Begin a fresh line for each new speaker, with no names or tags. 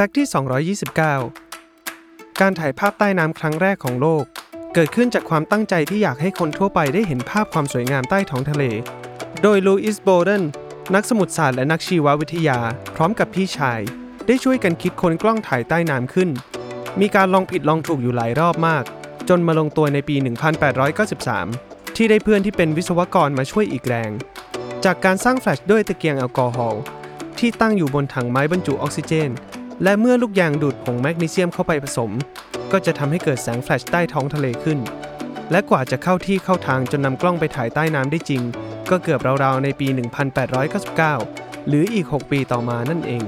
fact ที่ 229 การถ่ายภาพใต้น้ำครั้งแรกของโลก เกิดขึ้นจากความตั้งใจที่อยากให้คนทั่วไปได้เห็นภาพความสวยงามใต้ท้องทะเล โดยลูอิสโบเดนนักสมุทรศาสตร์และนักชีววิทยา พร้อมกับพี่ชาย ได้ช่วยกันคิดค้นกล้องถ่ายใต้น้ำขึ้น มีการลองผิดลองถูกอยู่หลายรอบมาก จนมาลงตัวในปี 1893 ที่ได้เพื่อนที่เป็นวิศวกรมาช่วยอีกแรง จากการสร้างแฟลชด้วยตะเกียงแอลกอฮอล์ที่ตั้งอยู่บนถังไม้บรรจุออกซิเจน และเมื่อลูกยางดูดผงแมกนีเซียมเข้าไปผสม ก็จะทำให้เกิดแสงแฟลชใต้ท้องทะเลขึ้น และกว่าจะเข้าที่เข้าทางจนนำกล้องไปถ่ายใต้น้ำได้จริง ก็เกือบราวๆในปี 1899 หรืออีก 6 ปีต่อมานั่นเอง